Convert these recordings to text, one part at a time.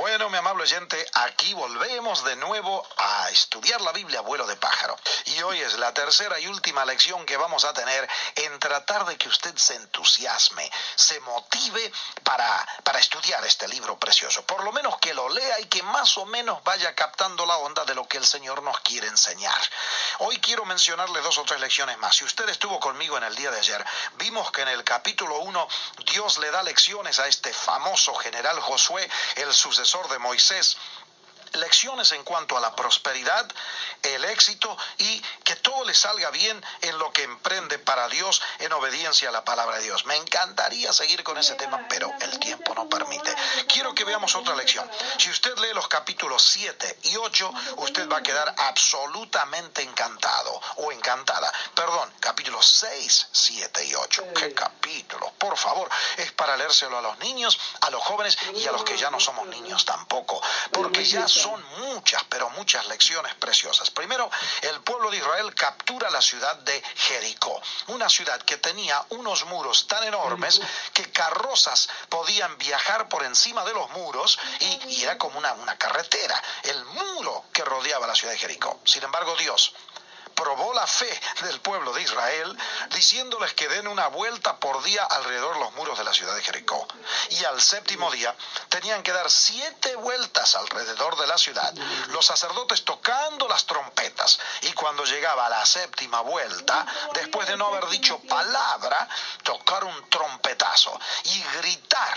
Bueno, mi amable oyente, aquí volvemos de nuevo a estudiar la Biblia vuelo de pájaro. Y hoy es la tercera y última lección que vamos a tener en tratar de que usted se entusiasme, se motive para, para estudiar este libro precioso. Por lo menos que lo lea y que más o menos vaya captando la onda de lo que el Señor nos quiere enseñar. Hoy quiero mencionarle dos o tres lecciones más. Si usted estuvo conmigo en el día de ayer, vimos que en el capítulo 1 Dios le da lecciones a este famoso general Josué, el sucesor de Moisés lecciones en cuanto a la prosperidad, el éxito y que todo le salga bien en lo que emprende para Dios en obediencia a la palabra de Dios. Me encantaría seguir con ese tema, pero el tiempo no permite. Quiero que veamos otra lección. Si usted lee los capítulos 7 y 8, usted va a quedar absolutamente encantado o encantada. Perdón, capítulos 6, 7 y 8. ¿Qué capítulos? Por favor, es para leérselo a los niños, a los jóvenes y a los que ya no somos niños tampoco, porque ya son muchas, pero muchas lecciones preciosas. Primero, el pueblo de Israel captura la ciudad de Jericó, una ciudad que tenía unos muros tan enormes que carrozas podían viajar por encima de los muros y, era como una, una carretera, el muro que rodeaba la ciudad de Jericó. Sin embargo, Dios probó la fe del pueblo de Israel, diciéndoles que den una vuelta por día alrededor de los muros de la ciudad de Jericó. Y al séptimo día tenían que dar siete vueltas alrededor de la ciudad, los sacerdotes tocando las trompetas. Y cuando llegaba la séptima vuelta, después de no haber dicho palabra, tocar un trompetazo y gritar.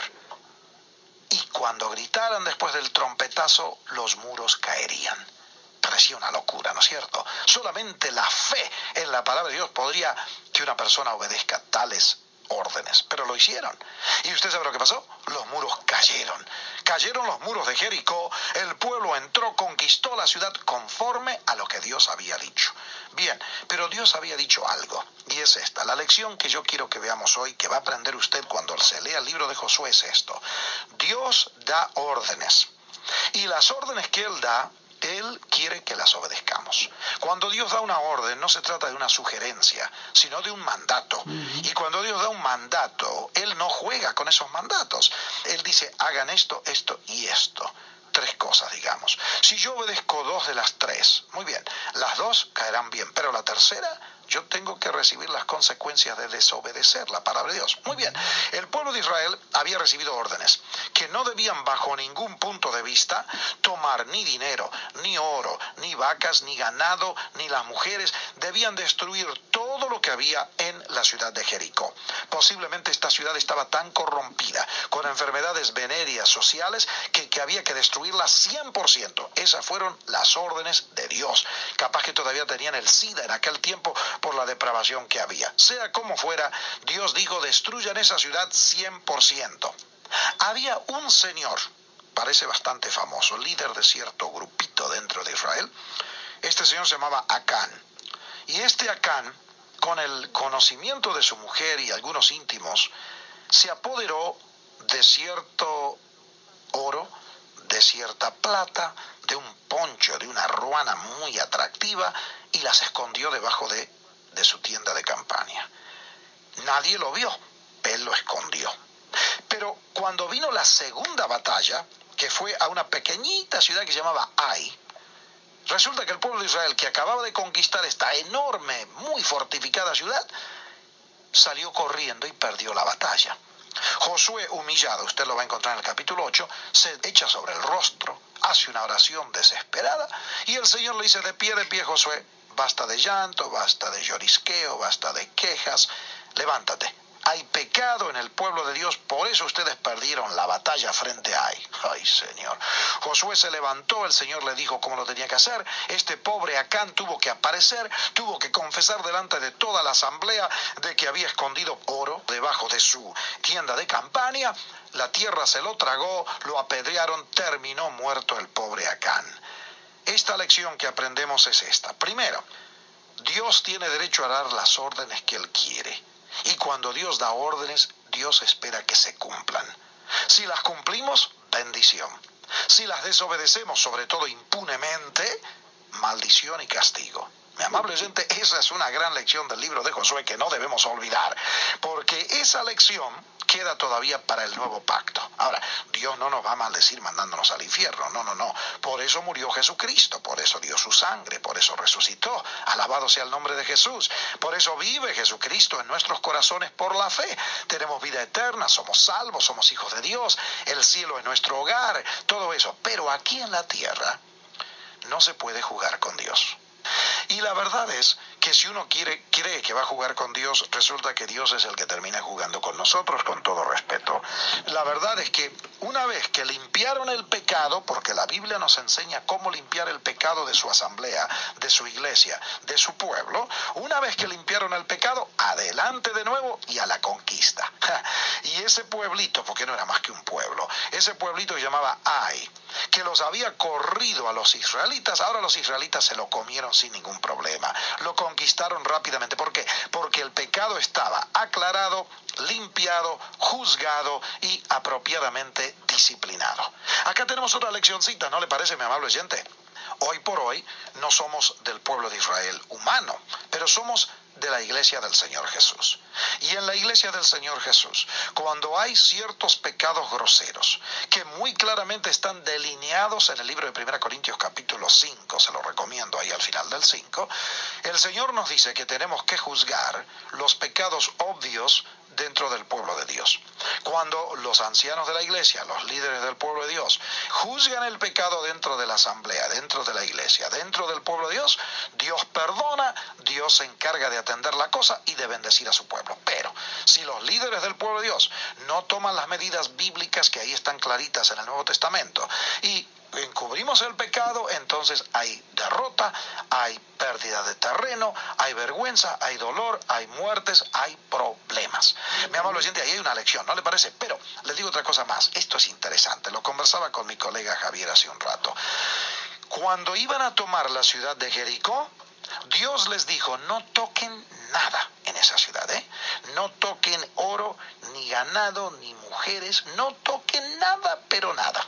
Y cuando gritaran después del trompetazo, los muros caerían parecía una locura, ¿no es cierto? Solamente la fe en la palabra de Dios podría que una persona obedezca tales órdenes, pero lo hicieron. ¿Y usted sabe lo que pasó? Los muros cayeron. Cayeron los muros de Jericó, el pueblo entró, conquistó la ciudad conforme a lo que Dios había dicho. Bien, pero Dios había dicho algo, y es esta. La lección que yo quiero que veamos hoy, que va a aprender usted cuando se lea el libro de Josué, es esto. Dios da órdenes. Y las órdenes que Él da él quiere que las obedezcamos. Cuando Dios da una orden, no se trata de una sugerencia, sino de un mandato. Y cuando Dios da un mandato, Él no juega con esos mandatos. Él dice, hagan esto, esto y esto. Tres cosas, digamos. Si yo obedezco dos de las tres, muy bien, las dos caerán bien, pero la tercera yo tengo que recibir las consecuencias de desobedecer la palabra de Dios. Muy bien, el pueblo de Israel había recibido órdenes que no debían bajo ningún punto de vista tomar ni dinero, ni oro, ni vacas, ni ganado, ni las mujeres, debían destruir todo lo que había en la ciudad de Jericó. Posiblemente esta ciudad estaba tan corrompida, con enfermedades venéreas sociales, que, que había que destruirla 100%. Esas fueron las órdenes de Dios. Capaz que todavía tenían el SIDA en aquel tiempo por la depravación que había. Sea como fuera, Dios dijo, destruyan esa ciudad 100%. Había un señor, parece bastante famoso, líder de cierto grupito dentro de Israel. Este señor se llamaba Acán. Y este Acán, con el conocimiento de su mujer y algunos íntimos, se apoderó de cierto oro, de cierta plata, de un poncho, de una ruana muy atractiva y las escondió debajo de, su tienda de campaña. Nadie lo vio, él lo escondió. Pero cuando vino la segunda batalla, que fue a una pequeñita ciudad que se llamaba Ai, resulta que el pueblo de Israel, que acababa de conquistar esta enorme, muy fortificada ciudad, salió corriendo y perdió la batalla. Josué, humillado, usted lo va a encontrar en el capítulo 8, se echa sobre el rostro, hace una oración desesperada y el Señor le dice de pie de pie, Josué, basta de llanto, basta de llorisqueo, basta de quejas, levántate, hay pecado en el pueblo de Dios, por eso ustedes perdieron la batalla frente a Ay. Ay, Señor. Josué se levantó, el Señor le dijo cómo lo tenía que hacer. Este pobre Acán tuvo que aparecer, tuvo que confesar delante de toda la asamblea de que había escondido oro debajo de su tienda de campaña. La tierra se lo tragó, lo apedrearon, terminó muerto el pobre Acán. Esta lección que aprendemos es esta. Primero, Dios tiene derecho a dar las órdenes que Él quiere. Y cuando Dios da órdenes, Dios espera que se cumplan. Si las cumplimos, bendición. Si las desobedecemos, sobre todo impunemente, maldición y castigo. Mi amable oyente, esa es una gran lección del libro de Josué que no debemos olvidar, porque esa lección queda todavía para el nuevo pacto. Ahora, Dios no nos va a maldecir mandándonos al infierno, no, no, no. Por eso murió Jesucristo, por eso dio su sangre, por eso resucitó. Alabado sea el nombre de Jesús. Por eso vive Jesucristo en nuestros corazones por la fe. Tenemos vida eterna, somos salvos, somos hijos de Dios, el cielo es nuestro hogar, todo eso. Pero aquí en la tierra no se puede jugar con Dios. Y la verdad es que si uno quiere, cree que va a jugar con Dios, resulta que Dios es el que termina jugando con nosotros, con todo respeto. La verdad es que una vez que limpiaron el pecado, porque la Biblia nos enseña cómo limpiar el pecado de su asamblea, de su iglesia, de su pueblo, una vez que limpiaron el pecado, adelante de nuevo y a la conquista. Y ese pueblito, porque no era más que un pueblo, ese pueblito se llamaba Ai, que los había corrido a los israelitas, ahora los israelitas se lo comieron sin ningún problema. Lo conquistaron rápidamente. ¿Por qué? Porque el pecado estaba aclarado, limpiado, juzgado y apropiadamente disciplinado. Acá tenemos otra leccioncita, ¿no le parece, mi amable oyente? Hoy por hoy no somos del pueblo de Israel humano, pero somos de la iglesia del Señor Jesús. Y en la iglesia del Señor Jesús, cuando hay ciertos pecados groseros que muy claramente están delineados en el libro de 1 Corintios capítulo 5, se lo recomiendo ahí al final del 5, el Señor nos dice que tenemos que juzgar los pecados obvios dentro del pueblo de Dios. Cuando los ancianos de la iglesia, los líderes del pueblo de Dios, juzgan el pecado dentro de la asamblea, dentro de la iglesia, dentro del pueblo de Dios, Dios perdona, Dios se encarga de atender la cosa y de bendecir a su pueblo. Pero si los líderes del pueblo de Dios no toman las medidas bíblicas que ahí están claritas en el Nuevo Testamento y encubrimos el pecado, entonces hay derrota, hay pérdida de terreno, hay vergüenza, hay dolor, hay muertes, hay problemas. Mi amable oyente, ahí hay una lección, ¿no le parece? Pero les digo otra cosa más, esto es interesante, lo conversaba con mi colega Javier hace un rato. Cuando iban a tomar la ciudad de Jericó, Dios les dijo, no toquen nada en esa ciudad, ¿eh? No toquen oro, ni ganado, ni mujeres, no toquen nada, pero nada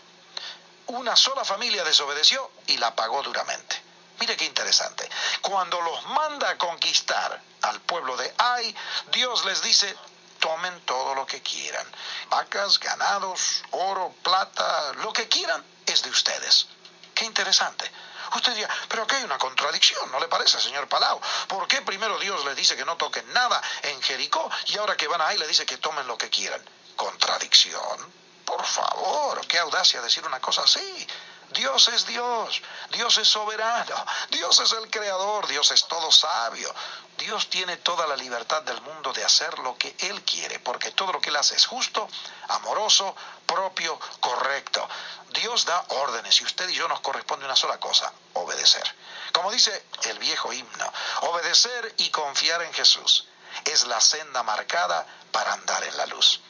una sola familia desobedeció y la pagó duramente. Mire qué interesante. Cuando los manda a conquistar al pueblo de Ai, Dios les dice, tomen todo lo que quieran. Vacas, ganados, oro, plata, lo que quieran es de ustedes. Qué interesante. Usted dirá, pero aquí hay una contradicción, ¿no le parece, señor Palau? ¿Por qué primero Dios les dice que no toquen nada en Jericó y ahora que van ahí le dice que tomen lo que quieran? Contradicción. Por favor, qué audacia decir una cosa así. Dios es Dios, Dios es soberano, Dios es el creador, Dios es todo sabio. Dios tiene toda la libertad del mundo de hacer lo que Él quiere, porque todo lo que Él hace es justo, amoroso, propio, correcto. Dios da órdenes y usted y yo nos corresponde una sola cosa, obedecer. Como dice el viejo himno, obedecer y confiar en Jesús es la senda marcada para andar en la luz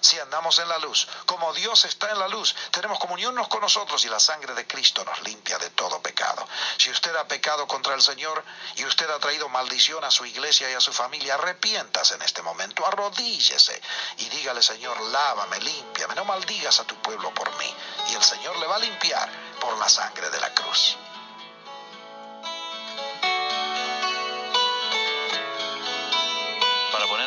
si andamos en la luz. Como Dios está en la luz, tenemos comunión con nosotros y la sangre de Cristo nos limpia de todo pecado. Si usted ha pecado contra el Señor y usted ha traído maldición a su iglesia y a su familia, arrepiéntase en este momento, arrodíllese y dígale, Señor, lávame, límpiame, no maldigas a tu pueblo por mí. Y el Señor le va a limpiar por la sangre de la cruz.